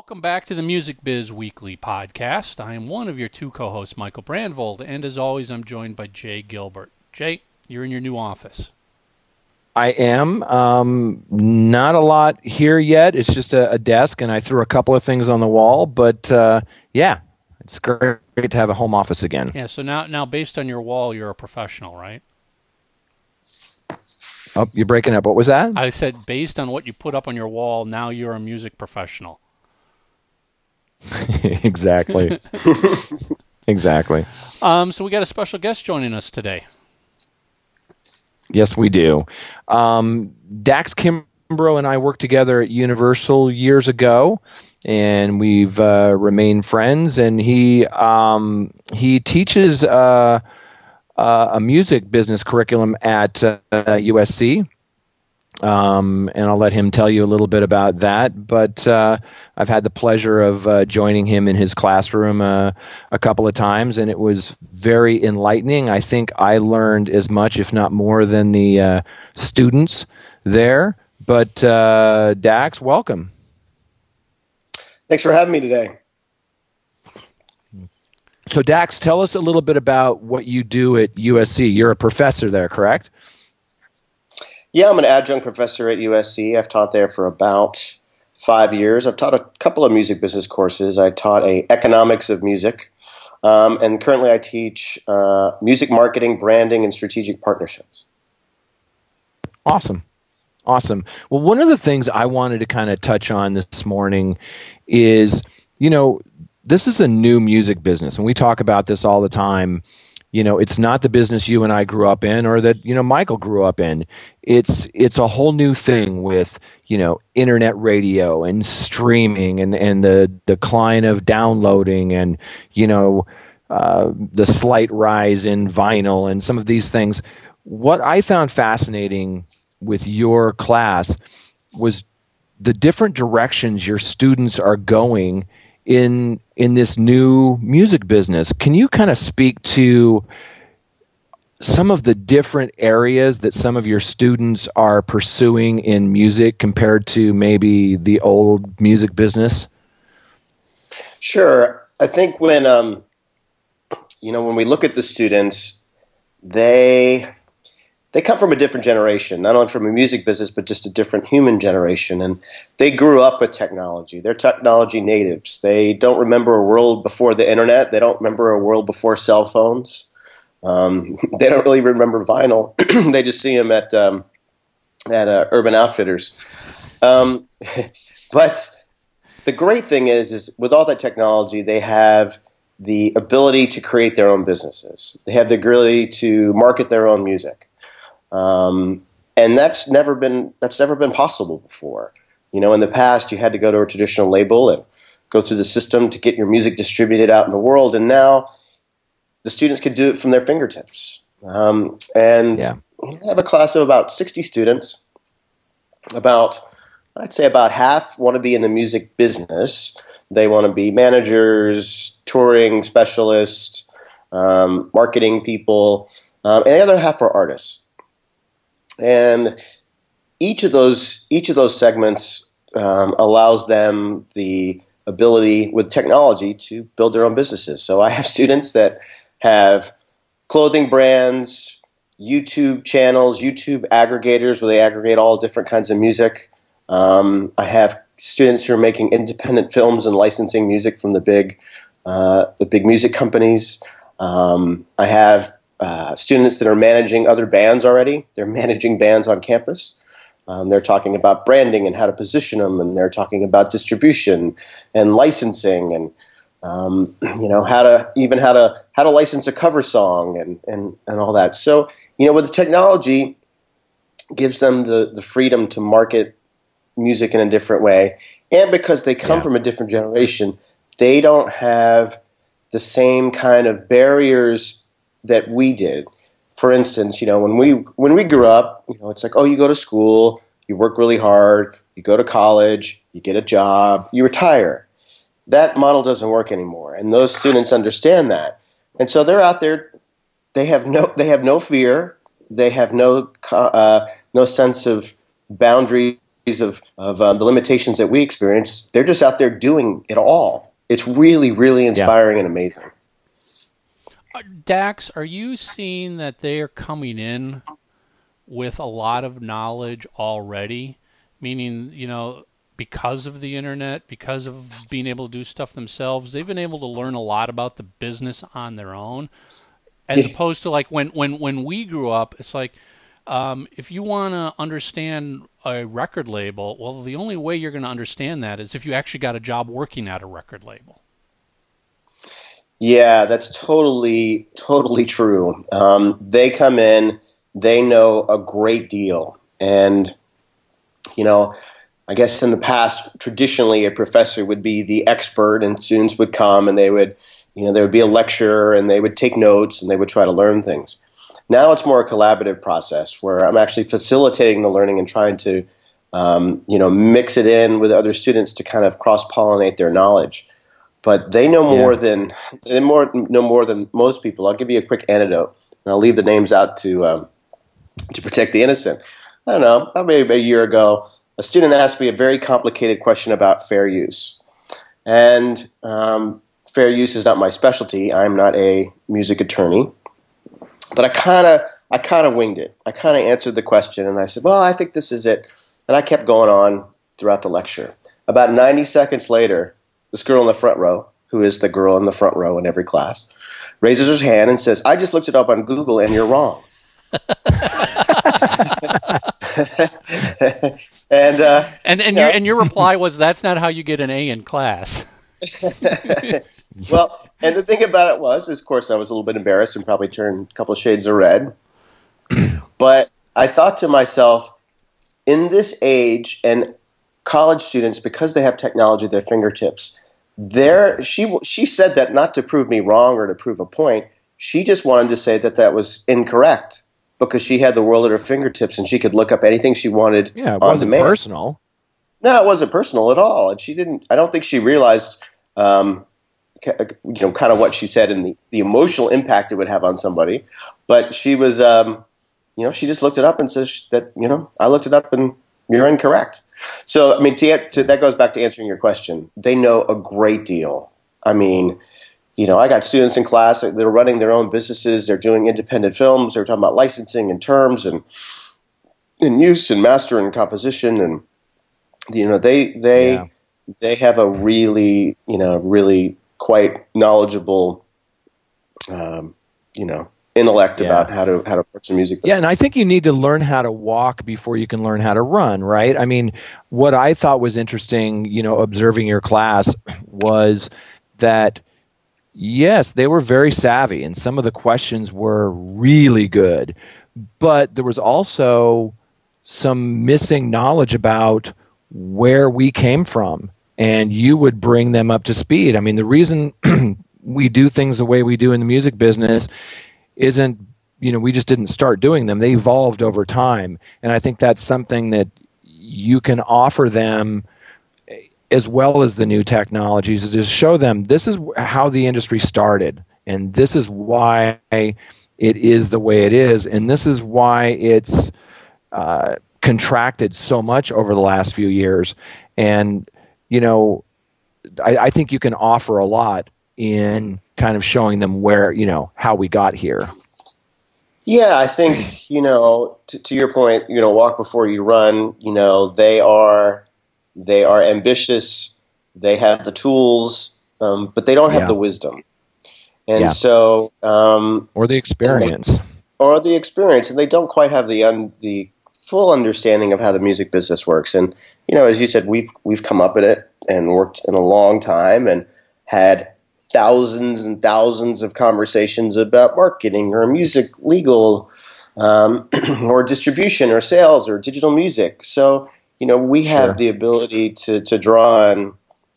Welcome back to the Music Biz Weekly podcast. I am one of your two co hosts, Michael Brandvold, and as always, I'm joined by Jay Gilbert. Jay, you're in your new office. I am. Um, not a lot here yet. It's just a, a, desk, and I threw a couple of things on the wall. But uh, yeah, it's great to have a home office again. Yeah. So now, now based on your wall, you're a professional, right? Oh, you're breaking up. What was that? I said, based on what you put up on your wall, now you're a music professional. exactly. exactly. Um, so we got a special guest joining us today. Yes, we do. Um, Dax Kimbrough and I worked together at Universal years ago, and we've uh, remained friends. And he um, he teaches uh, uh, a music business curriculum at USC um, and I'll let him tell you a little bit about that. But uh, I've had the pleasure of uh, joining him in his classroom uh, a couple of times, and it was very enlightening. I think I learned as much, if not more, than the uh, students there. But uh, Dax, welcome. Thanks for having me today. So, Dax, tell us a little bit about what you do at USC. You're a professor there, correct? Yeah, I'm an adjunct professor at USC. I've taught there for about five years. I've taught a couple of music business courses. I taught a economics of music, um, and currently I teach uh, music marketing, branding, and strategic partnerships. Awesome. Awesome. Well, one of the things I wanted to kind of touch on this morning is, you know, this is a new music business, and we talk about this all the time you know it's not the business you and I grew up in or that you know Michael grew up in. It's it's a whole new thing with you know internet radio and streaming and and the decline of downloading and you know uh, the slight rise in vinyl and some of these things. What I found fascinating with your class was the different directions your students are going in in this new music business. Can you kind of speak to some of the different areas that some of your students are pursuing in music compared to maybe the old music business? Sure. I think when um, you know when we look at the students, they they come from a different generation, not only from a music business, but just a different human generation. And they grew up with technology. They're technology natives. They don't remember a world before the internet. They don't remember a world before cell phones. Um, they don't really remember vinyl. they just see them at um, at uh, Urban Outfitters. Um, but the great thing is, is with all that technology, they have the ability to create their own businesses. They have the ability to market their own music. Um, and that's never been that's never been possible before. You know, in the past, you had to go to a traditional label and go through the system to get your music distributed out in the world, and now the students can do it from their fingertips. Um, and yeah. we have a class of about 60 students. About, I'd say, about half want to be in the music business. They want to be managers, touring specialists, um, marketing people, um, and the other half are artists and each of those each of those segments um, allows them the ability with technology to build their own businesses. So I have students that have clothing brands, YouTube channels, YouTube aggregators where they aggregate all different kinds of music. Um, I have students who are making independent films and licensing music from the big uh, the big music companies. Um, I have uh, students that are managing other bands already. They're managing bands on campus. Um, they're talking about branding and how to position them, and they're talking about distribution and licensing, and um, you know how to even how to how to license a cover song and and and all that. So you know, with the technology, gives them the the freedom to market music in a different way, and because they come yeah. from a different generation, they don't have the same kind of barriers that we did. For instance, you know, when we when we grew up, you know, it's like, oh, you go to school, you work really hard, you go to college, you get a job, you retire. That model doesn't work anymore, and those students understand that, and so they're out there. They have no they have no fear. They have no uh, no sense of boundaries of, of um, the limitations that we experience, they're just out there doing it all. It's really, really inspiring yeah. and amazing. Dax, are you seeing that they are coming in with a lot of knowledge already? Meaning, you know, because of the internet, because of being able to do stuff themselves, they've been able to learn a lot about the business on their own. As opposed to like when, when, when we grew up, it's like um, if you want to understand a record label, well, the only way you're going to understand that is if you actually got a job working at a record label. Yeah, that's totally, totally true. Um, they come in, they know a great deal. And, you know, I guess in the past, traditionally, a professor would be the expert, and students would come and they would, you know, there would be a lecture and they would take notes and they would try to learn things. Now it's more a collaborative process where I'm actually facilitating the learning and trying to, um, you know, mix it in with other students to kind of cross pollinate their knowledge. But they know more yeah. than they more know more than most people. I'll give you a quick anecdote, and I'll leave the names out to um, to protect the innocent. I don't know, maybe a year ago, a student asked me a very complicated question about fair use, and um, fair use is not my specialty. I'm not a music attorney, but I kind of I kind of winged it. I kind of answered the question, and I said, "Well, I think this is it," and I kept going on throughout the lecture. About 90 seconds later, this girl in the front row, who is the girl in the front row in every class, raises her hand and says, "I just looked it up on Google, and you're wrong." and uh, and and, you your, and your reply was, "That's not how you get an A in class." well, and the thing about it was, is, of course, I was a little bit embarrassed and probably turned a couple of shades of red. but I thought to myself, in this age, and college students, because they have technology at their fingertips, there she she said that not to prove me wrong or to prove a point. She just wanted to say that that was incorrect because she had the world at her fingertips and she could look up anything she wanted. Yeah, it wasn't demand. personal. No, it wasn't personal at all, and she didn't. I don't think she realized um, you know, kind of what she said and the, the emotional impact it would have on somebody. But she was, um, you know, she just looked it up and says that, you know, I looked it up and you're incorrect. So, I mean, to, to, that goes back to answering your question. They know a great deal. I mean, you know, I got students in class that are running their own businesses. They're doing independent films. They're talking about licensing and terms and in use and master and composition. And, you know, they, they, yeah. they have a really, you know, really quite knowledgeable, um, you know, intellect yeah. about how to how to approach the music. Yeah, and I think you need to learn how to walk before you can learn how to run, right? I mean, what I thought was interesting, you know, observing your class was that yes, they were very savvy and some of the questions were really good, but there was also some missing knowledge about where we came from and you would bring them up to speed. I mean, the reason we do things the way we do in the music business isn't, you know, we just didn't start doing them. They evolved over time. And I think that's something that you can offer them as well as the new technologies to show them this is how the industry started and this is why it is the way it is and this is why it's uh, contracted so much over the last few years and you know, I, I think you can offer a lot in kind of showing them where, you know, how we got here. Yeah, I think, you know, to, to your point, you know, walk before you run, you know, they are they are ambitious, they have the tools, um, but they don't have yeah. the wisdom. And yeah. so um, or the experience. They, or the experience and they don't quite have the un, the full understanding of how the music business works. And you know, as you said, we've we've come up at it and worked in a long time and had thousands and thousands of conversations about marketing or music legal um, or distribution or sales or digital music. So you know, we have sure. the ability to to draw on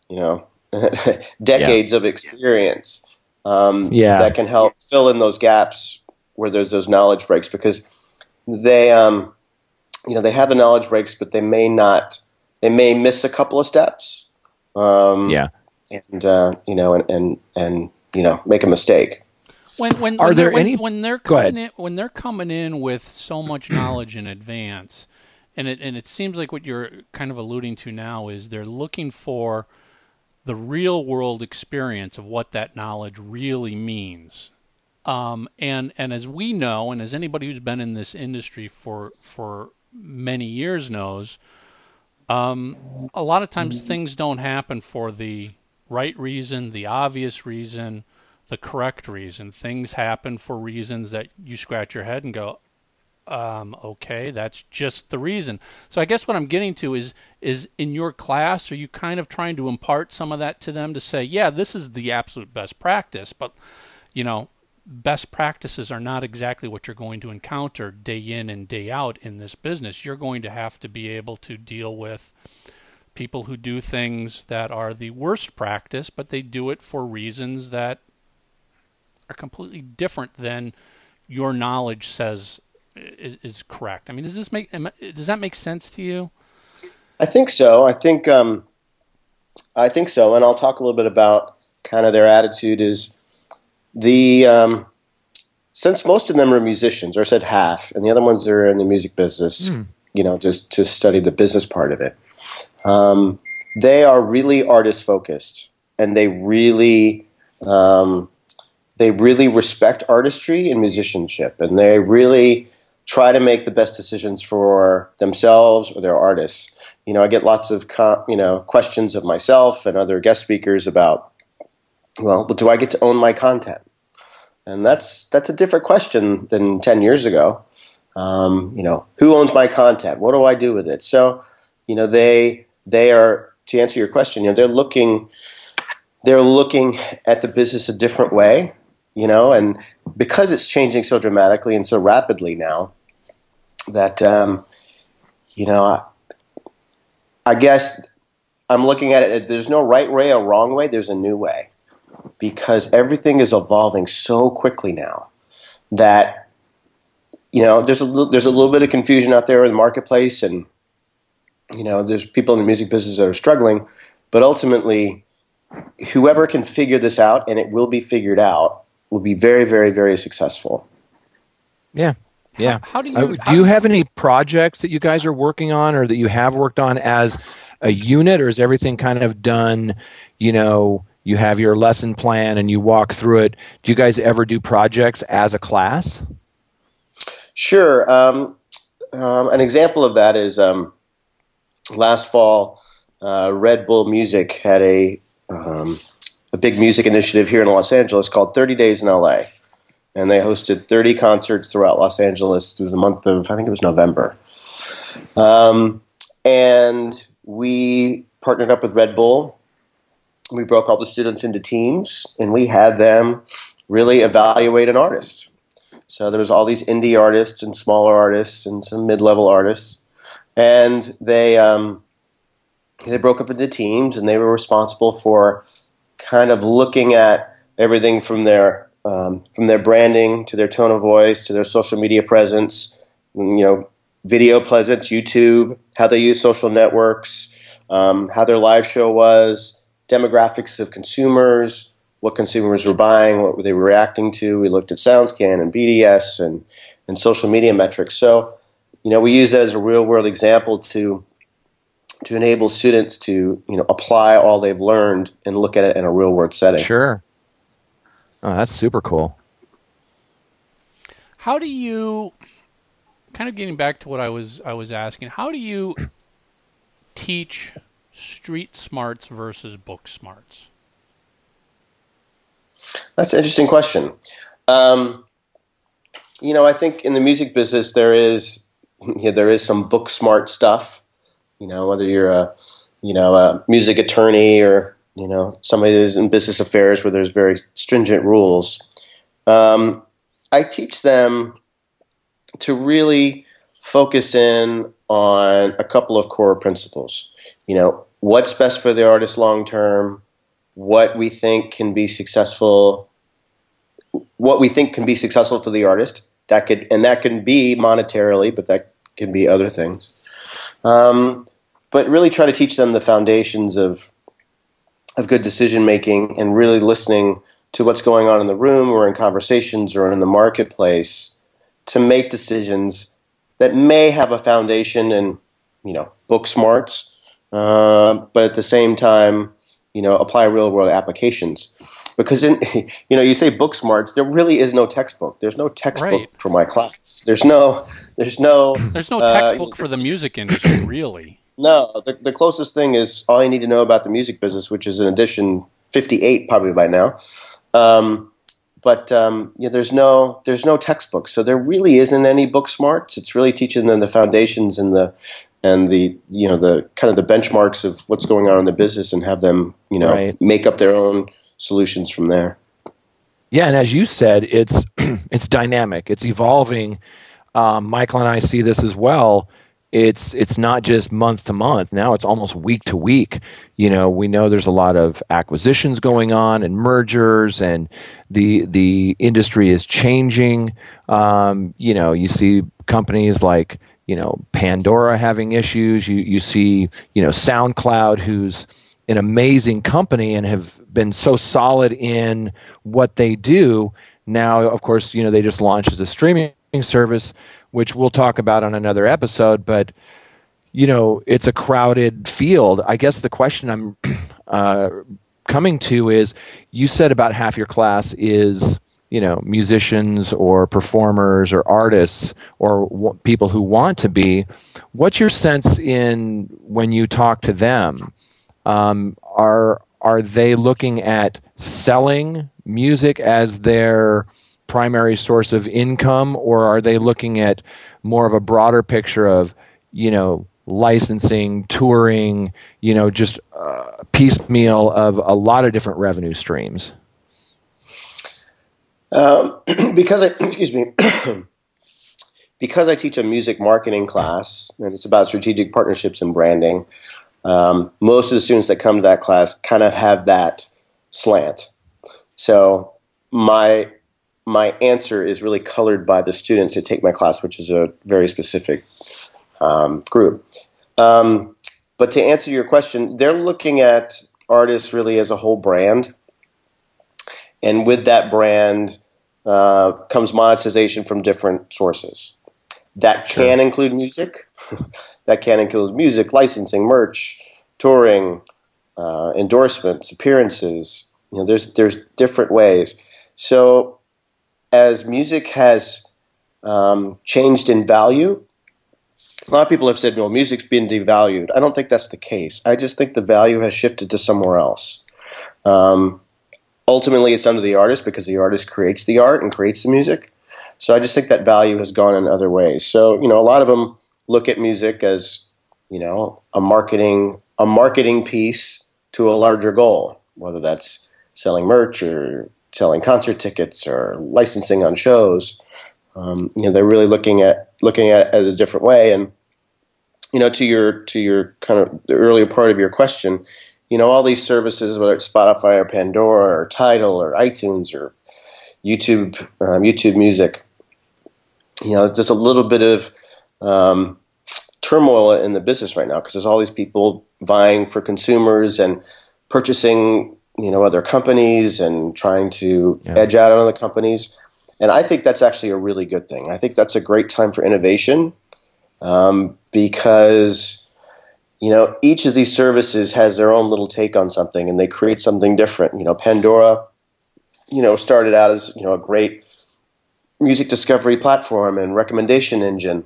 you know decades yeah. of experience um, yeah. that can help fill in those gaps where there's those knowledge breaks because they um, you know they have the knowledge breaks, but they may not. They may miss a couple of steps. Um, yeah, and uh, you know, and, and and you know, make a mistake. When when are when there any when they're coming in, when they're coming in with so much knowledge in advance, and it and it seems like what you're kind of alluding to now is they're looking for the real world experience of what that knowledge really means. Um, and and as we know, and as anybody who's been in this industry for for many years knows, um, a lot of times things don't happen for the right reason, the obvious reason, the correct reason. Things happen for reasons that you scratch your head and go, um, okay, that's just the reason. So I guess what I'm getting to is is in your class, are you kind of trying to impart some of that to them to say, yeah, this is the absolute best practice, but you know, best practices are not exactly what you're going to encounter day in and day out in this business. You're going to have to be able to deal with people who do things that are the worst practice, but they do it for reasons that are completely different than your knowledge says is, is correct. I mean, does this make does that make sense to you? I think so. I think um, I think so, and I'll talk a little bit about kind of their attitude is the um, since most of them are musicians, or I said half, and the other ones are in the music business. Mm. You know, just to study the business part of it. Um, they are really artist focused, and they really um, they really respect artistry and musicianship, and they really try to make the best decisions for themselves or their artists. You know, I get lots of you know questions of myself and other guest speakers about, well, do I get to own my content? And that's that's a different question than ten years ago. Um, you know, who owns my content? What do I do with it? So, you know, they they are to answer your question. You know, they're looking they're looking at the business a different way you know, and because it's changing so dramatically and so rapidly now, that um, you know, I, I guess I'm looking at it. There's no right way or wrong way. There's a new way because everything is evolving so quickly now that you know there's a there's a little bit of confusion out there in the marketplace, and you know there's people in the music business that are struggling, but ultimately, whoever can figure this out, and it will be figured out, will be very, very, very successful. Yeah. Yeah. How, how do you do you have any projects that you guys are working on or that you have worked on as a unit or is everything kind of done, you know, you have your lesson plan and you walk through it. Do you guys ever do projects as a class? Sure. Um, um, an example of that is um, last fall, uh, Red Bull Music had a um, a big music initiative here in Los Angeles called 30 Days in LA. And they hosted 30 concerts throughout Los Angeles through the month of, I think it was November. Um, and we partnered up with Red Bull. We broke all the students into teams and we had them really evaluate an artist. So there was all these indie artists and smaller artists and some mid-level artists. And they, um, they broke up into teams and they were responsible for kind of looking at everything from their um, from their branding to their tone of voice to their social media presence, you know, video presence, YouTube, how they use social networks, um, how their live show was, demographics of consumers, what consumers were buying, what were they reacting to. We looked at SoundScan and BDS and and social media metrics. So, you know, we use that as a real world example to to enable students to you know apply all they've learned and look at it in a real world setting. Sure. Oh, that's super cool. How do you kind of getting back to what I was I was asking, how do you teach street smarts versus book smarts? That's an interesting question. Um, you know, I think in the music business there is yeah, there is some book smart stuff you know, whether you're a you know a music attorney or you know somebody who's in business affairs where there's very stringent rules. Um, I teach them to really focus in on a couple of core principles. You know, what's best for the artist long term, what we think can be successful, what we think can be successful for the artist. That could and that can be monetarily, but that can be other things. Um, but really try to teach them the foundations of of good decision making and really listening to what's going on in the room or in conversations or in the marketplace to make decisions that may have a foundation in you know, book smarts, uh, but at the same time, you know, apply real world applications. Because in, you know, you say book smarts, there really is no textbook. There's no textbook Right. for my class. There's no, there's no, There's no uh, textbook for the music industry, really. no. The, the closest thing is all you need to know about the music business, which is in edition 58 probably by now. Um, but um, yeah, there's no there's no textbook, so there really isn't any book smarts. It's really teaching them the foundations and the and the you know the kind of the benchmarks of what's going on in the business, and have them you know Right. make up their own solutions from there. Yeah, and as you said, it's it's dynamic. It's evolving. Um, Michael and I see this as well. It's it's not just month to month. Now it's almost week to week. You know, we know there's a lot of acquisitions going on and mergers, and the the industry is changing. Um, you know, you see companies like you know Pandora having issues. You you see you know SoundCloud, who's an amazing company and have been so solid in what they do. Now, of course, you know, they just launched as a streaming service, which we'll talk about on another episode, but you know, it's a crowded field. I guess the question I'm uh, coming to is you said about half your class is you know musicians or performers or artists or w- people who want to be what's your sense in when you talk to them um, are are they looking at selling music as their primary source of income or are they looking at more of a broader picture of you know licensing touring you know just uh, piecemeal of a lot of different revenue streams Um, because I excuse me, because I teach a music marketing class and it's about strategic partnerships and branding. Um, most of the students that come to that class kind of have that slant. So my my answer is really colored by the students who take my class, which is a very specific um, group. Um, but to answer your question, they're looking at artists really as a whole brand and with that brand uh, comes monetization from different sources. That can include music. that can include music, licensing, merch, touring, uh, endorsements, appearances. You know, there's there's different ways. So, as music has um, changed in value, a lot of people have said, "Well, music's been devalued." I don't think that's the case. I just think the value has shifted to somewhere else. Um, ultimately it's under the artist because the artist creates the art and creates the music. So I just think that value has gone in other ways. So you know, a lot of them look at music as you know a marketing a marketing piece to a larger goal, whether that's selling merch or selling concert tickets or licensing on shows. Um, you know, they're really looking at looking at it a different way. And you know, to your to your kind of the earlier part of your question, you know, all these services, whether it's Spotify or Pandora or Tidal or iTunes or YouTube, um, YouTube Music, you know, there's a little bit of um, turmoil in the business right now because there's all these people vying for consumers and purchasing, you know, other companies and trying to Yeah. edge out on other companies. And I think that's actually a really good thing. I think that's a great time for innovation um, because you know each of these services has their own little take on something and they create something different you know pandora you know started out as you know a great music discovery platform and recommendation engine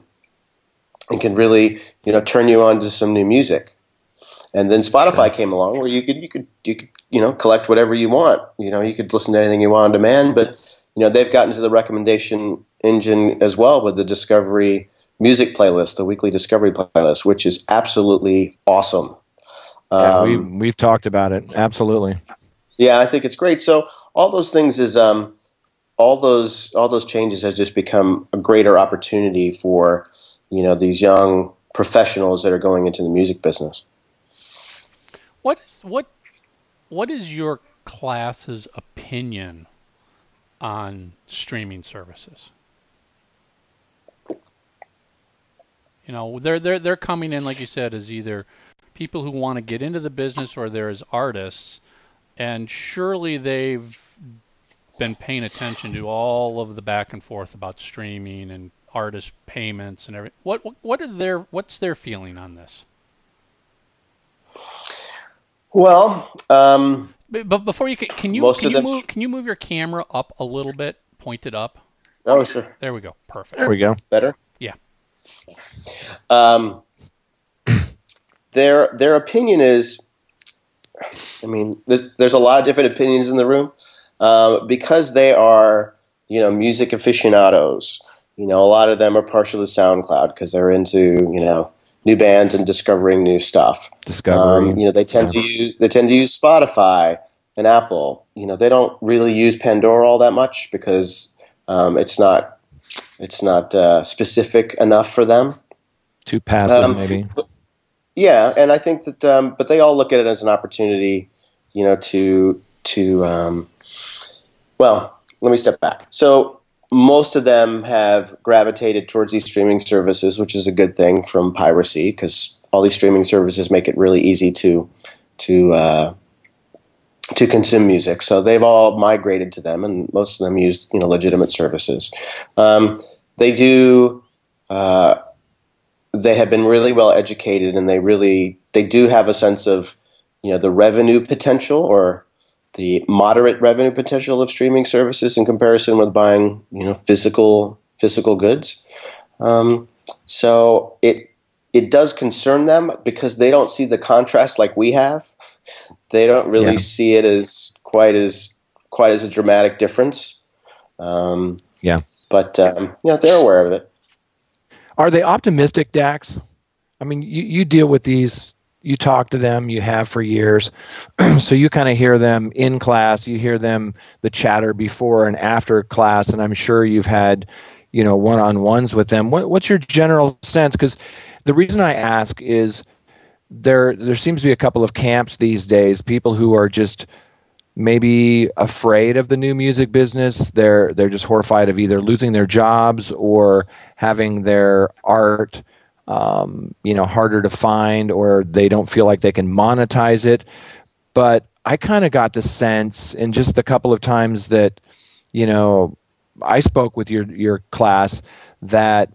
and can really you know turn you on to some new music and then spotify came along where you could you could you could you know collect whatever you want you know you could listen to anything you want on demand but you know they've gotten to the recommendation engine as well with the discovery music playlist, the weekly discovery playlist, which is absolutely awesome. yeah, Um, we, we've talked about it absolutely yeah, I think it's great. So all those things is um, all those all those changes has just become a greater opportunity for you know these young professionals that are going into the music business. What is what what is your class's opinion on streaming services? You know, they're they're they're coming in like you said as either people who want to get into the business or they're as artists, and surely they've been paying attention to all of the back and forth about streaming and artist payments and everything. What what are their what's their feeling on this? Well, um, but, but before you can, can you Most can of you them- move can you move your camera up a little bit, point it up? oh sure, There we go. Perfect. There we go. better. Yeah. Um, their their opinion is, I mean, there's there's a lot of different opinions in the room um, because they are you know music aficionados. You know, a lot of them are partial to SoundCloud because they're into you know new bands and discovering new stuff. Discovery. Um, you know, they tend to use they tend to use Spotify and Apple. You know, they don't really use Pandora all that much because um, it's not it's not uh, specific enough for them. Too passive, um, maybe. Yeah, and I think that, um, but they all look at it as an opportunity, you know, to to um, well, let me step back. So most of them have gravitated towards these streaming services, which is a good thing from piracy because all these streaming services make it really easy to to uh, to consume music. So they've all migrated to them, and most of them use you know legitimate services. Um, they do. Uh, they have been really well educated and they really they do have a sense of you know the revenue potential or the moderate revenue potential of streaming services in comparison with buying you know physical physical goods um, so it it does concern them because they don't see the contrast like we have they don't really Yeah. see it as quite as quite as a dramatic difference um, Yeah. but um, you know they're aware of it Are they optimistic, Dax? I mean, you, you deal with these, you talk to them, you have for years. so you kind of hear them in class, you hear them, the chatter before and after class, and I'm sure you've had, you know, one on ones with them. What, what's your general sense? Because the reason I ask is there, there seems to be a couple of camps these days, people who are just maybe afraid of the new music business. They're they're just horrified of either losing their jobs or having their art, um, you know, harder to find, or they don't feel like they can monetize it. But I kind of got the sense in just a couple of times that, you know, I spoke with your your class that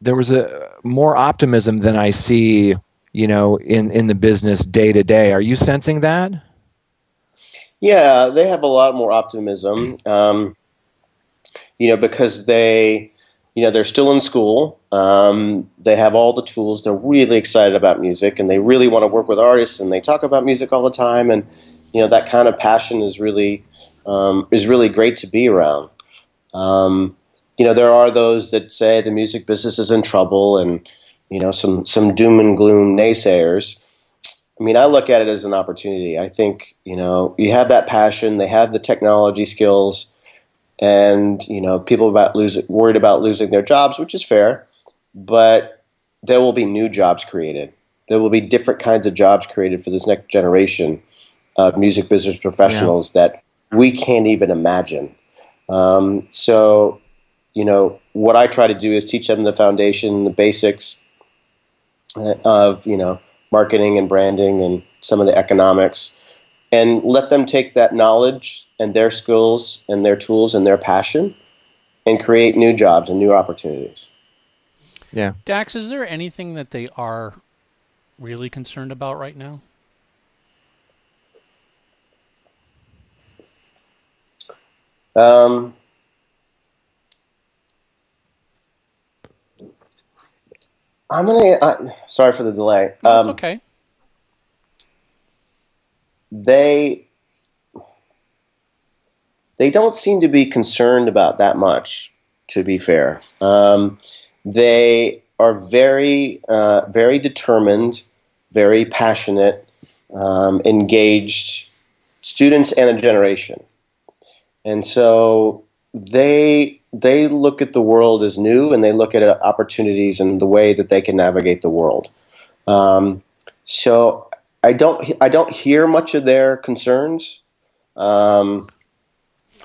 there was a more optimism than I see, you know, in in the business day to day. Are you sensing that? Yeah, they have a lot more optimism. Um, you know, because they, you know, they're still in school. Um, they have all the tools. They're really excited about music, and they really want to work with artists. And they talk about music all the time. And you know, that kind of passion is really um, is really great to be around. Um, you know, there are those that say the music business is in trouble, and you know, some some doom and gloom naysayers. I mean, I look at it as an opportunity. I think you know you have that passion, they have the technology skills, and you know people about losing worried about losing their jobs, which is fair, but there will be new jobs created. There will be different kinds of jobs created for this next generation of music business professionals that we can't even imagine. Um, so, you know, what I try to do is teach them the foundation, the basics uh, of you know marketing and branding and some of the economics and let them take that knowledge and their skills and their tools and their passion and create new jobs and new opportunities. Yeah. Dax, is there anything that they are really concerned about right now? Um, I'm gonna. Uh, sorry for the delay. No, it's Um, okay. They they don't seem to be concerned about that much. To be fair, um, they are very uh, very determined, very passionate, um, engaged students and a generation, and so they they look at the world as new and they look at opportunities and the way that they can navigate the world. Um, so I don't I don't hear much of their concerns. Um,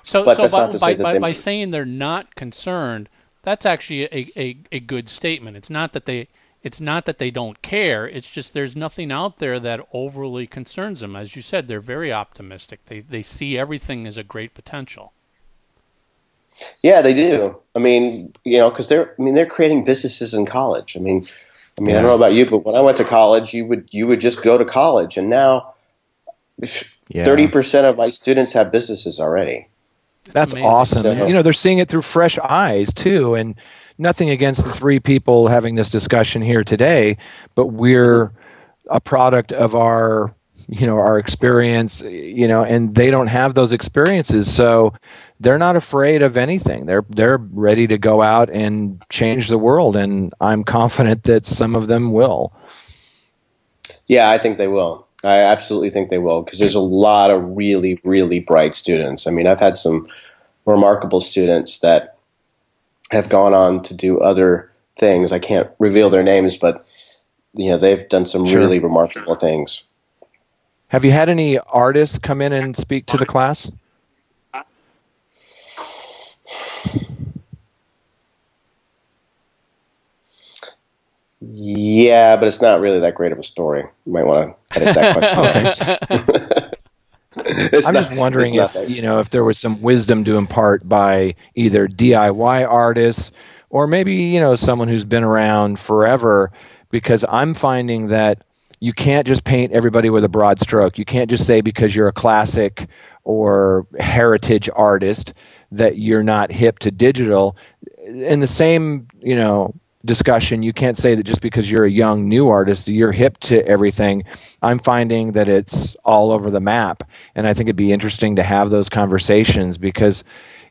So, but so that's by, not to by, say that by, they- by saying they're not concerned, that's actually a, a, a good statement. It's not that they it's not that they don't care. It's just there's nothing out there that overly concerns them. As you said, they're very optimistic. They they see everything as a great potential. Yeah, they do. I mean, you know, because they're I mean they're creating businesses in college. I mean, I mean, yeah. I don't know about you, but when I went to college, you would you would just go to college, and now thirty yeah. percent of my students have businesses already. That's awesome. So, you know, they're seeing it through fresh eyes too, and nothing against the three people having this discussion here today, but we're a product of our you know our experience you know and they don't have those experiences so they're not afraid of anything. They're they're ready to go out and change the world and i'm confident that some of them will. Yeah i think they will. I absolutely think they will because there's a lot of really really bright students. I mean i've had some remarkable students that have gone on to do other things. I can't reveal their names but you know they've done some sure. really remarkable things. Have you had any artists come in and speak to the class? Yeah, but it's not really that great of a story. You might want to edit that question. I'm not, just wondering if you know if there was some wisdom to impart by either DIY artists or maybe you know someone who's been around forever, because I'm finding that you can't just paint everybody with a broad stroke. You can't just say because you're a classic or heritage artist that you're not hip to digital. In the same, you know, discussion, you can't say that just because you're a young new artist, you're hip to everything. I'm finding that it's all over the map, and I think it'd be interesting to have those conversations because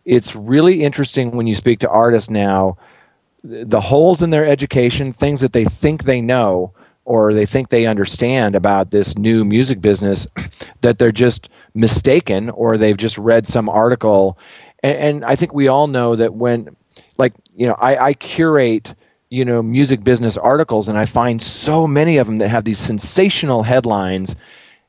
it's really interesting when you speak to artists now the holes in their education, things that they think they know, or they think they understand about this new music business that they're just mistaken or they've just read some article and, and i think we all know that when like you know I, I curate you know music business articles and i find so many of them that have these sensational headlines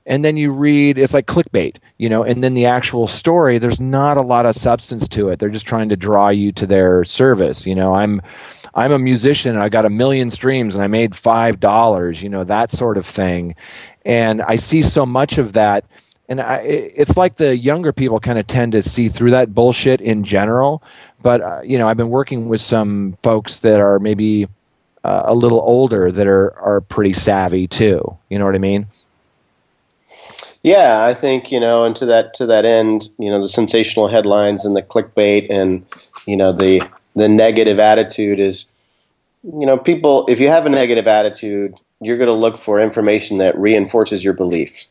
and then you read it's like clickbait you know and then the actual story there's not a lot of substance to it. They're just trying to draw you to their service you know. I'm i'm a musician i got a million streams and i made five dollars you know that sort of thing. And i see so much of that and I, it's like the younger people kind of tend to see through that bullshit in general but uh, you know i've been working with some folks that are maybe uh, a little older that are are pretty savvy too you know what i mean yeah, I think you know, and to that to that end, you know, the sensational headlines and the clickbait and you know the the negative attitude is, you know, people. If you have a negative attitude, you're going to look for information that reinforces your beliefs.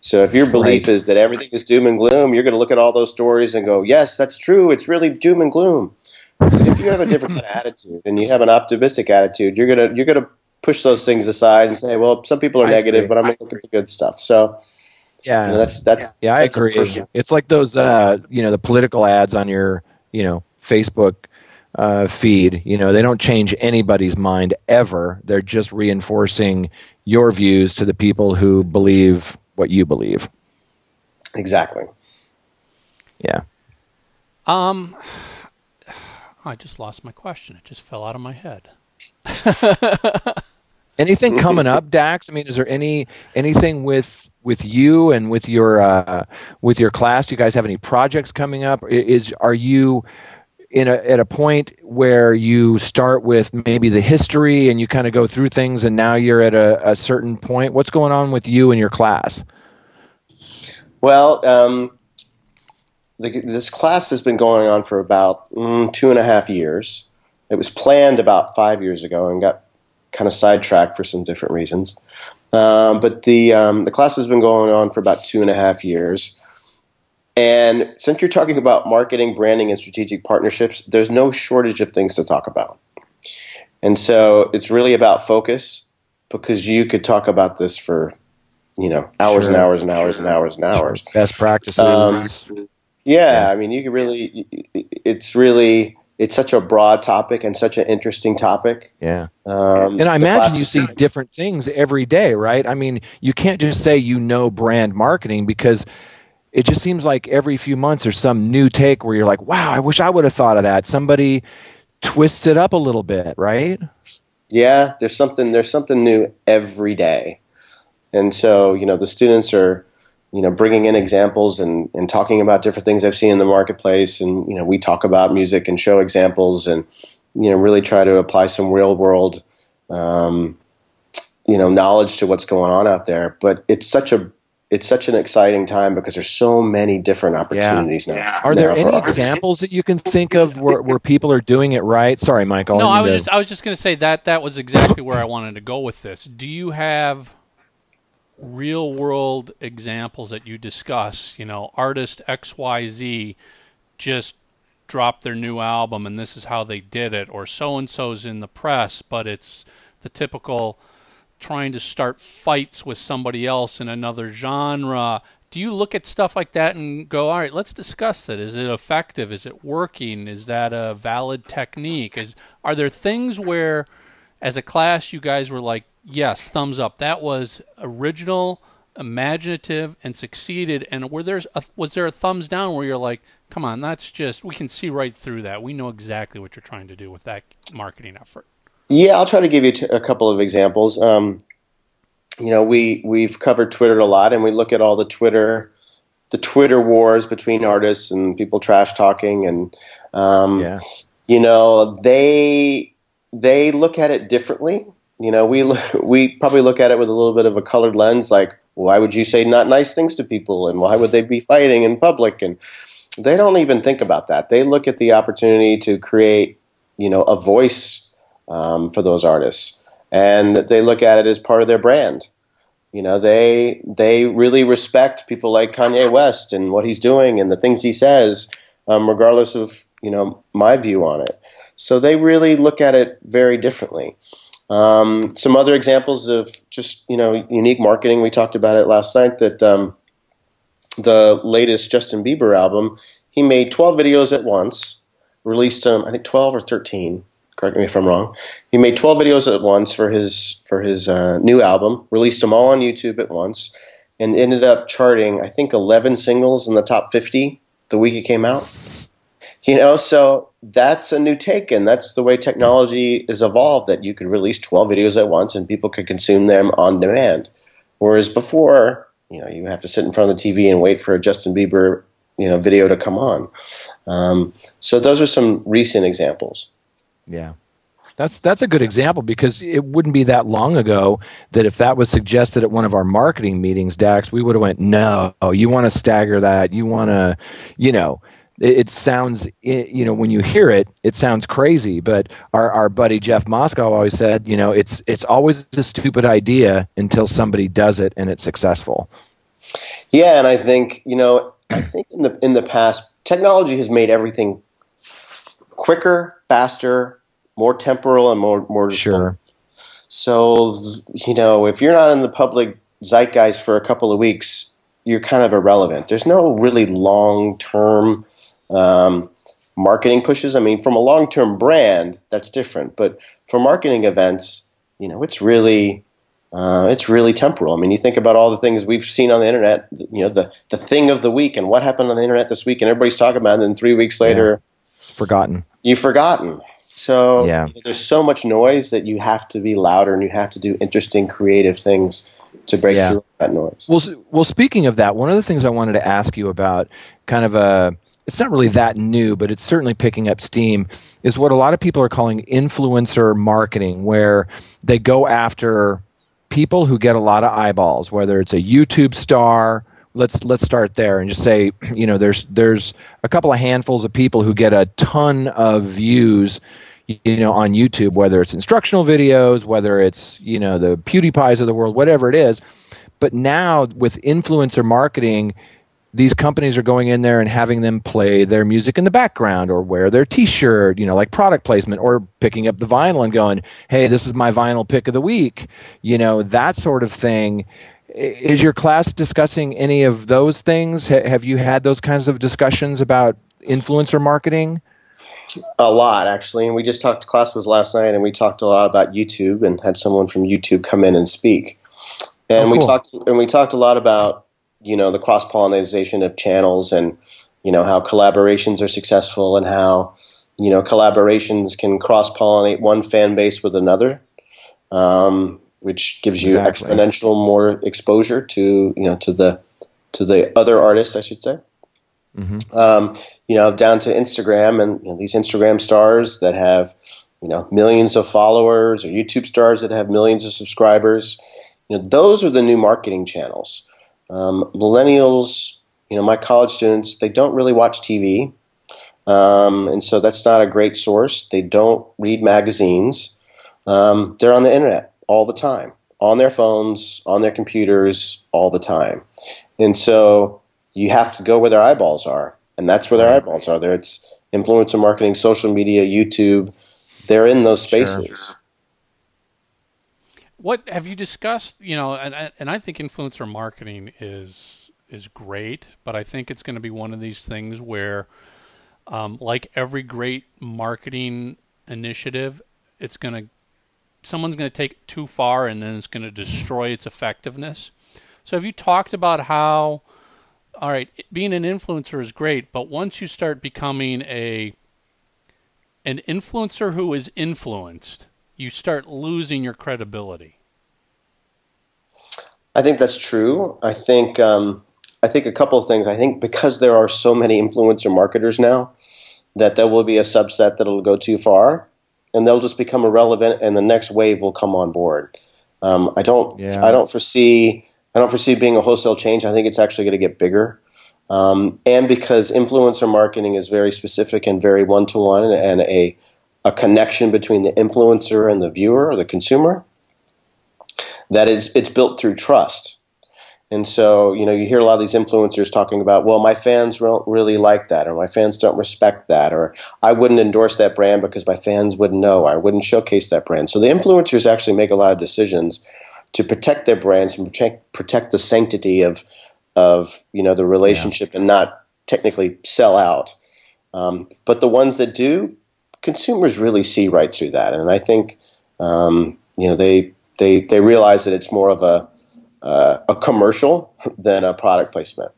So if your belief right. is that everything is doom and gloom, you're going to look at all those stories and go, "Yes, that's true. It's really doom and gloom." if you have a different kind of attitude and you have an optimistic attitude, you're gonna you're gonna push those things aside and say, "Well, some people are I negative, agree. but I'm going to look at the good stuff." So yeah, you know, that's that's yeah. I that's agree. It's like those uh, you know the political ads on your you know Facebook uh, feed. You know they don't change anybody's mind ever. They're just reinforcing your views to the people who believe what you believe. Exactly. Yeah. Um, I just lost my question. It just fell out of my head. Anything coming up, Dax? I mean, is there any anything with with you and with your uh, with your class? Do you guys have any projects coming up? Is are you in a, at a point where you start with maybe the history and you kind of go through things, and now you're at a, a certain point? What's going on with you and your class? Well, um, the, this class has been going on for about mm, two and a half years. It was planned about five years ago and got kind of sidetracked for some different reasons. Um, but the um, the class has been going on for about two and a half years. And since you're talking about marketing, branding, and strategic partnerships, there's no shortage of things to talk about. And so it's really about focus because you could talk about this for, you know, hours sure. and hours and hours and hours and hours. Best practices. Um, yeah, yeah, I mean, you could really, it's really it's such a broad topic and such an interesting topic. Yeah. Um, and I imagine you see different things every day, right? I mean, you can't just say you know brand marketing because it just seems like every few months there's some new take where you're like, wow, I wish I would have thought of that. Somebody twists it up a little bit, right? Yeah, there's something there's something new every day. And so, you know, the students are you know, bringing in examples and, and talking about different things I've seen in the marketplace. And, you know, we talk about music and show examples and, you know, really try to apply some real world, um, you know, knowledge to what's going on out there. But it's such a it's such an exciting time because there's so many different opportunities yeah. now. Are there now any examples that you can think of where, where people are doing it right? Sorry, Michael. No, I was to... just I was just going to say that that was exactly where I wanted to go with this. Do you have real world examples that you discuss? You know, artist X Y Z just dropped their new album and this is how they did it, or so and so's in the press, but it's the typical trying to start fights with somebody else in another genre. Do you look at stuff like that and go, all right, let's discuss it. Is it effective? Is it working? Is that a valid technique? Is are there things where, as a class, you guys were like, yes, thumbs up. That was original, imaginative, and succeeded. And were there's a, was there a thumbs down where you're like, come on, that's just we can see right through that. We know exactly what you're trying to do with that marketing effort. Yeah, I'll try to give you t- a couple of examples. Um, you know, we we've covered Twitter a lot, and we look at all the Twitter, the Twitter wars between artists and people trash talking, and um, yeah. you know, they they look at it differently. You know, we we probably look at it with a little bit of a colored lens, like why would you say not nice things to people, and why would they be fighting in public, and they don't even think about that. They look at the opportunity to create, you know, a voice um, for those artists, and they look at it as part of their brand. You know, they they really respect people like Kanye West and what he's doing and the things he says, um, regardless of you know my view on it. So they really look at it very differently. Um, some other examples of just you know unique marketing. We talked about it last night. That um, the latest Justin Bieber album, he made 12 videos at once, released them. I think 12 or 13 correct me if I'm wrong. He made 12 videos at once for his for his uh, new album, released them all on YouTube at once, and ended up charting I think 11 singles in the top 50 the week it came out. You know, so that's a new take, and that's the way technology is evolved. That you could release 12 videos at once, and people could consume them on demand. Whereas before, you know, you have to sit in front of the TV and wait for a Justin Bieber you know video to come on. Um, so those are some recent examples. Yeah. That's that's a good example because it wouldn't be that long ago that if that was suggested at one of our marketing meetings, Dax, we would have went, no, you want to stagger that, you want to, you know, it, it, sounds, you know, when you hear it, it sounds crazy. But our our buddy Jeff Moscow always said, you know, it's it's always a stupid idea until somebody does it and it's successful. Yeah, and I think you know, I think in the in the past, technology has made everything quicker, faster, more temporal, and more more sure. So you know, if you're not in the public zeitgeist for a couple of weeks, you're kind of irrelevant. There's no really long term um, marketing pushes. I mean, from a long term brand, that's different. But for marketing events, you know, it's really uh, it's really temporal. I mean, you think about all the things we've seen on the internet. You know, the the thing of the week and what happened on the internet this week, and everybody's talking about it. And then three weeks later, yeah. Forgotten you've forgotten. So yeah. there's so much noise that you have to be louder and you have to do interesting, creative things to break yeah. through that noise. Well, well, speaking of that, one of the things I wanted to ask you about, kind of a, it's not really that new, but it's certainly picking up steam, is what a lot of people are calling influencer marketing, where they go after people who get a lot of eyeballs, whether it's a YouTube star let's let's start there and just say you know there's there's a couple of handfuls of people who get a ton of views you know on YouTube whether it's instructional videos whether it's you know the PewDiePies of the world whatever it is. But now with influencer marketing these companies are going in there and having them play their music in the background or wear their t-shirt you know like product placement or picking up the vinyl and going hey this is my vinyl pick of the week. You know that sort of thing is your class discussing any of those things? have you had those kinds of discussions about influencer marketing? A lot, actually. And we just talked, class was last night, and we talked a lot about YouTube and had someone from YouTube come in and speak. And oh, cool. we talked, and we talked a lot about, you know, the cross pollination of channels and, you know, how collaborations are successful and how, you know, collaborations can cross pollinate one fan base with another. Um, which gives you exactly. exponential more exposure to you know to the to the other artists, I should say. Mm-hmm. Um, you know, down to Instagram and you know, these Instagram stars that have you know millions of followers or YouTube stars that have millions of subscribers. You know, those are the new marketing channels. Um, millennials, you know, my college students, they don't really watch TV. Um, and so that's not a great source. They don't read magazines. Um, they're on the internet all the time, on their phones, on their computers, all the time. And so you have to go where their eyeballs are. And that's where their eyeballs are. There it's influencer marketing, social media, YouTube. They're in those spaces. Sure. What have you discussed? You know, and and I think influencer marketing is is great, but I think it's going to be one of these things where um, like every great marketing initiative, it's going to someone's going to take it too far and then it's going to destroy its effectiveness. So have you talked about how all right, being an influencer is great, but once you start becoming a an influencer who is influenced, you start losing your credibility. I think that's true. I think um, I think a couple of things. I think because there are so many influencer marketers now, that there will be a subset that'll go too far, and they'll just become irrelevant, and the next wave will come on board. Um, I don't. Yeah. I don't foresee. I don't foresee being a wholesale change. I think it's actually going to get bigger. Um, and because influencer marketing is very specific and very one to one, and a a connection between the influencer and the viewer or the consumer, that is it's built through trust. And so, you know, you hear a lot of these influencers talking about, well, my fans don't really like that, or my fans don't respect that, or I wouldn't endorse that brand because my fans wouldn't know, I wouldn't showcase that brand. So the influencers actually make a lot of decisions to protect their brands and protect protect the sanctity of of you know the relationship yeah. and not technically sell out. Um, but the ones that do, consumers really see right through that, and I think um, you know they they they realize that it's more of a uh, a commercial than a product placement.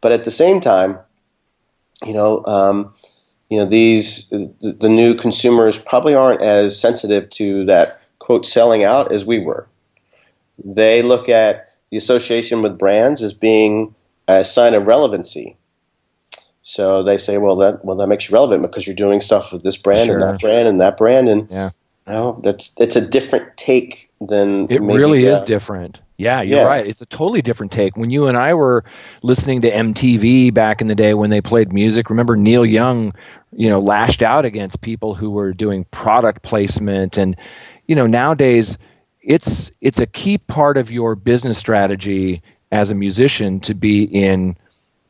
But at the same time, you know, um, you know these the, the, new consumers probably aren't as sensitive to that quote selling out as we were. They look at the association with brands as being a sign of relevancy. So they say, well, that well that makes you relevant because you're doing stuff with this brand sure. and that brand and that brand, and yeah. you know, that's it's a different take than it really is different. Yeah, you're yeah. right. It's a totally different take. When you and I were listening to MTV back in the day when they played music, remember Neil Young, you know, lashed out against people who were doing product placement and you know, nowadays it's it's a key part of your business strategy as a musician to be in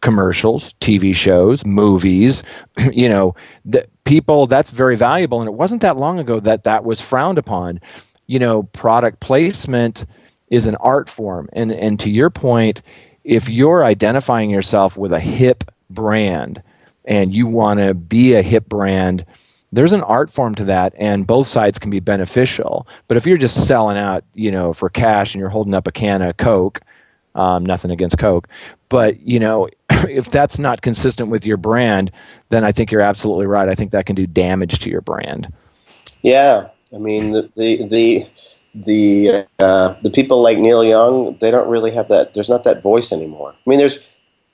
commercials, TV shows, movies, you know, the people that's very valuable and it wasn't that long ago that that was frowned upon. You know, product placement is an art form. And and to your point, if you're identifying yourself with a hip brand and you want to be a hip brand, there's an art form to that and both sides can be beneficial. But if you're just selling out, you know, for cash and you're holding up a can of Coke, um, nothing against Coke, but you know, if that's not consistent with your brand, then I think you're absolutely right. I think that can do damage to your brand. Yeah, I mean the the, the the uh, the people like Neil Young, they don't really have that. There's not that voice anymore. I mean, there's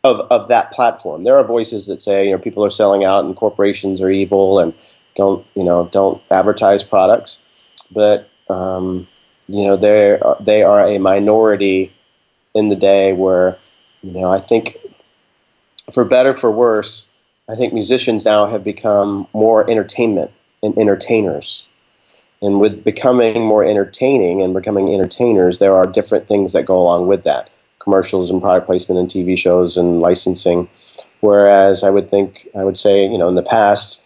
of of that platform. There are voices that say you know people are selling out and corporations are evil and don't you know don't advertise products, but um, you know they they are a minority in the day where you know I think for better for worse, I think musicians now have become more entertainment and entertainers and with becoming more entertaining and becoming entertainers, there are different things that go along with that commercials and product placement and TV shows and licensing. Whereas I would think, I would say, you know, in the past,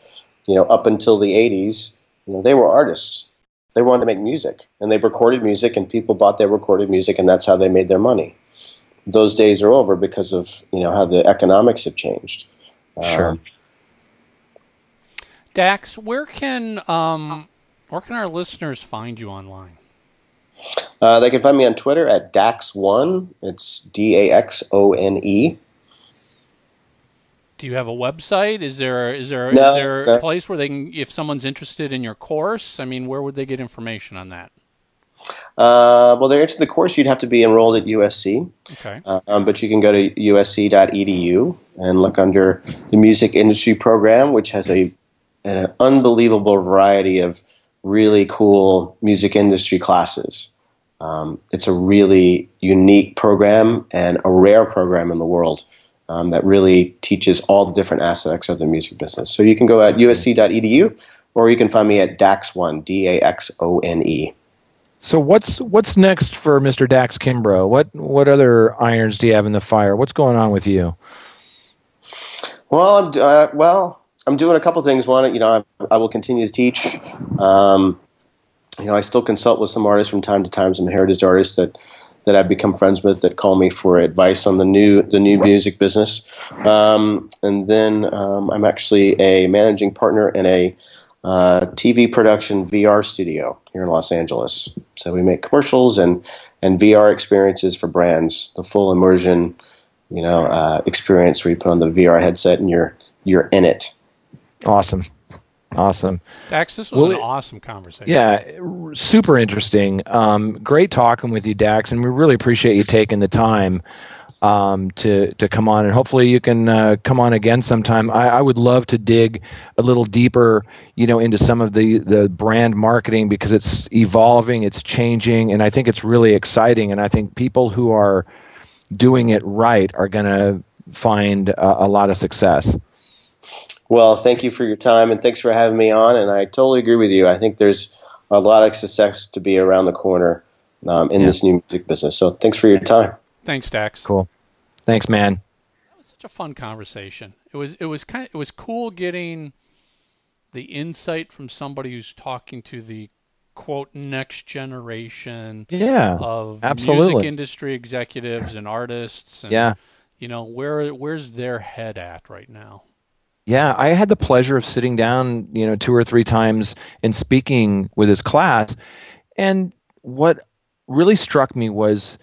you know, up until the 80s, you know, they were artists. They wanted to make music and they recorded music and people bought their recorded music and that's how they made their money. Those days are over because of, you know, how the economics have changed. Sure. Um, Dax, where can um, where can our listeners find you online? Uh, they can find me on Twitter at Dax1. It's D A X O N E. Do you have a website? Is there is there no, is there no. a place where they can, if someone's interested in your course? I mean, where would they get information on that? Uh, well, to answer the course, you'd have to be enrolled at USC. Okay. Um, but you can go to usc.edu and look under the music industry program, which has a an unbelievable variety of really cool music industry classes. Um, it's a really unique program and a rare program in the world um, that really teaches all the different aspects of the music business. So you can go at usc.edu or you can find me at Daxone, D A X O N E. So what's what's next for Mr. Dax Kimbrough? What what other irons do you have in the fire? What's going on with you? Well, I'm uh, well. I'm doing a couple things. One, you know, I, I will continue to teach. Um, you know, I still consult with some artists from time to time, some heritage artists that that I've become friends with that call me for advice on the new the new music business. Um, and then um, I'm actually a managing partner in a uh, TV production VR studio here in Los Angeles. So we make commercials and and VR experiences for brands, the full immersion, you know, uh, experience where you put on the VR headset and you're you're in it. Awesome. Awesome. Dax, this was well, an awesome conversation. Yeah, super interesting. Um, great talking with you, Dax, and we really appreciate you taking the time um, to to come on, and hopefully you can uh, come on again sometime. I, I, would love to dig a little deeper, you know, into some of the the brand marketing because it's evolving, it's changing, and I think it's really exciting. And I think people who are doing it right are going to find a, a lot of success. Well, thank you for your time and thanks for having me on. And I totally agree with you. I think there's a lot of success to be around the corner um, in yeah. this new music business. So thanks for your time. Thanks, Dax. Cool. Thanks, man. That was such a fun conversation. It was it was kind of, it was cool getting the insight from somebody who's talking to the quote next generation yeah, of absolutely. music industry executives and artists and, yeah you know where where's their head at right now yeah, I had the pleasure of sitting down, you know, two or three times and speaking with his class. And what really struck me was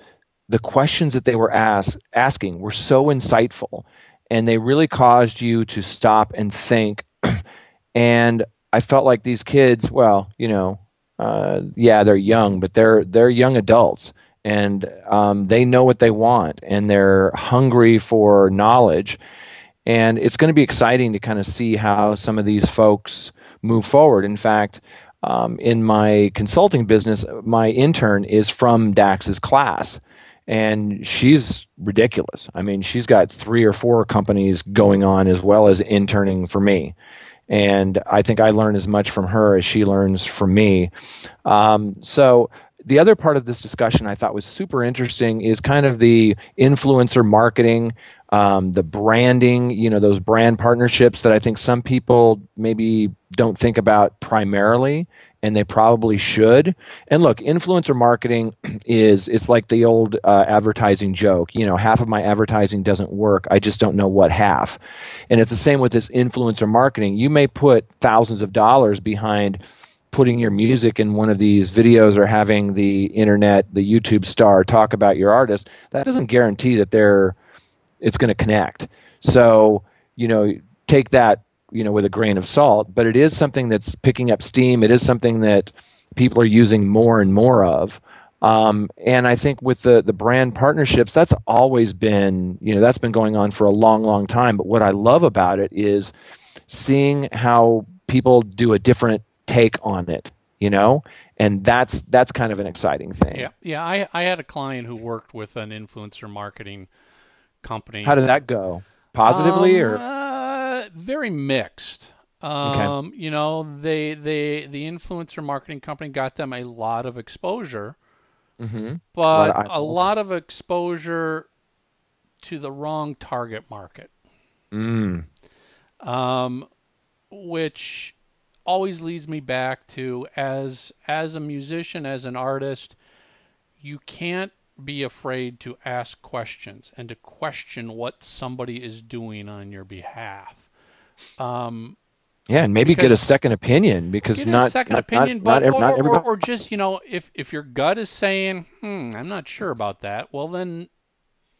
the questions that they were ask, asking were so insightful and they really caused you to stop and think. and I felt like these kids, well, you know, uh, yeah, they're young, but they're they're young adults, and um, they know what they want, and they're hungry for knowledge and it's going to be exciting to kind of see how some of these folks move forward. In fact, um, in my consulting business, my intern is from Dax's class, and she's ridiculous. I mean, she's got three or four companies going on as well as interning for me. And I think I learn as much from her as she learns from me. Um, so the other part of this discussion I thought was super interesting is kind of the influencer marketing um, the branding, you know, those brand partnerships that I think some people maybe don't think about primarily, and they probably should. And look, influencer marketing is it's like the old uh, advertising joke. You know, half of my advertising doesn't work. I just don't know what half. And it's the same with this influencer marketing. You may put thousands of dollars behind putting your music in one of these videos or having the internet, the YouTube star talk about your artist. That doesn't guarantee that they're it's going to connect. So, you know, take that, you know, with a grain of salt, but it is something that's picking up steam. It is something that people are using more and more of. Um, and I think with the the brand partnerships, that's always been, you know, that's been going on for a long, long time. But what I love about it is seeing how people do a different take on it, you know, and that's that's kind of an exciting thing. Yeah, yeah. I I had a client who worked with an influencer marketing company. How did that go? Positively um, or uh, very mixed. Um, okay. You know, they they the influencer marketing company got them a lot of exposure, mm-hmm. but a lot, a lot, of exposure to the wrong target market. Mm. Um, which always leads me back to as as a musician, as an artist, you can't be afraid to ask questions and to question what somebody is doing on your behalf. Um, yeah, and maybe get a second opinion because not second not, opinion, not, but not, or, not or, or, just you know, if if your gut is saying, "Hmm, I'm not sure about that," well then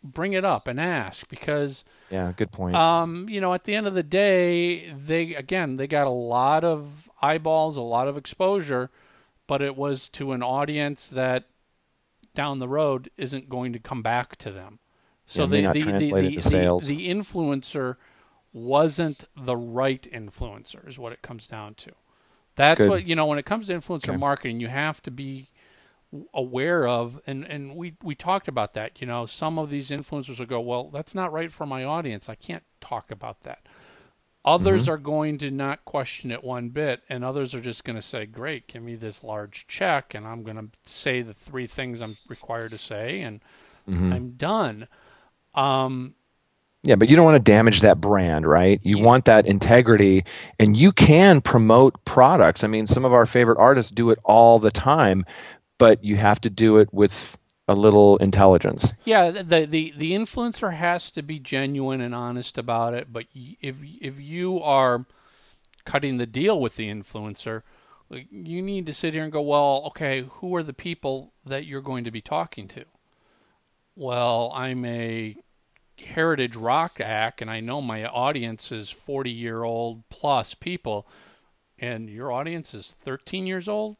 bring it up and ask because yeah, good point. Um, you know, at the end of the day, they again they got a lot of eyeballs, a lot of exposure, but it was to an audience that down the road isn't going to come back to them. So Yeah, the, the, the, the, the influencer wasn't the right influencer is what it comes down to. That's Good. what you know when it comes to influencer Okay. marketing, you have to be aware of and and we we talked about that you know some of these influencers will go well that's not right for my audience i can't talk about that others Mm-hmm. are going to not question it one bit and others are just going to say great give me this large check and i'm going to say the three things i'm required to say and Mm-hmm. i'm done um Yeah, but you don't want to damage that brand, right? You Yeah. want that integrity, and you can promote products. I mean, some of our favorite artists do it all the time, but you have to do it with a little intelligence. Yeah, the the the influencer has to be genuine and honest about it. But if if you are cutting the deal with the influencer, you need to sit here and go, well, okay, who are the people that you're going to be talking to? Well, I'm a heritage rock act, and I know my audience is 40 year old plus people, and your audience is 13 years old.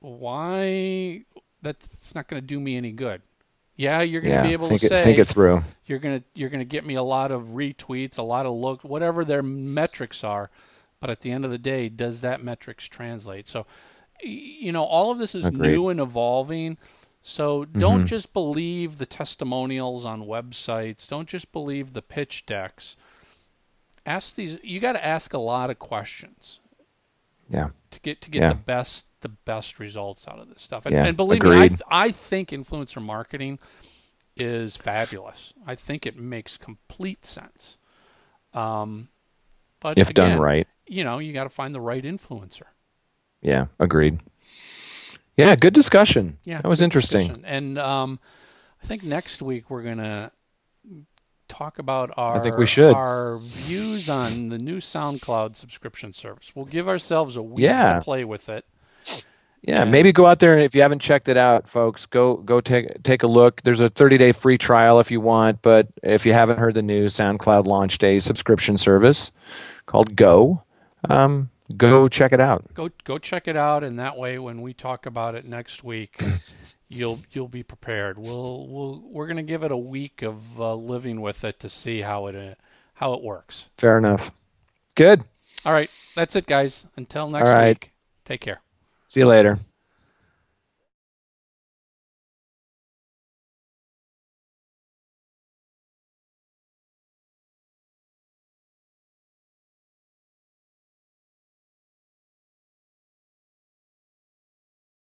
Why? That's not going to do me any good. Yeah, you're going to Yeah, be able think to it say think it through. you're gonna you're gonna get me a lot of retweets, a lot of looks, whatever their metrics are. But at the end of the day, does that metrics translate? So, you know, all of this is Agreed. new and evolving. So don't Mhm. just believe the testimonials on websites. Don't just believe the pitch decks. Ask these. You got to ask a lot of questions Yeah. to get to get Yeah. the best the best results out of this stuff. And, Yeah, and believe me, I, th- I think influencer marketing is fabulous. I think it makes complete sense. Um, but If done right. you know, you got to find the right influencer. Yeah, agreed. Yeah, good discussion. Yeah, that was interesting. discussion. And um, I think next week we're gonna talk about our I think we should. our views on the new SoundCloud subscription service. We'll give ourselves a week Yeah. to play with it. Yeah, And- maybe go out there and if you haven't checked it out, folks, go go take take a look. There's a 30 day free trial if you want, but if you haven't heard the news, SoundCloud launched a subscription service called Go. Um, go check it out. Go go check it out, and that way, when we talk about it next week, you'll you'll be prepared. We'll we'll we're gonna give it a week of uh, living with it to see how it uh, how it works. Fair enough. Good. All right, that's it, guys. Until next All right. week, take care. See you later.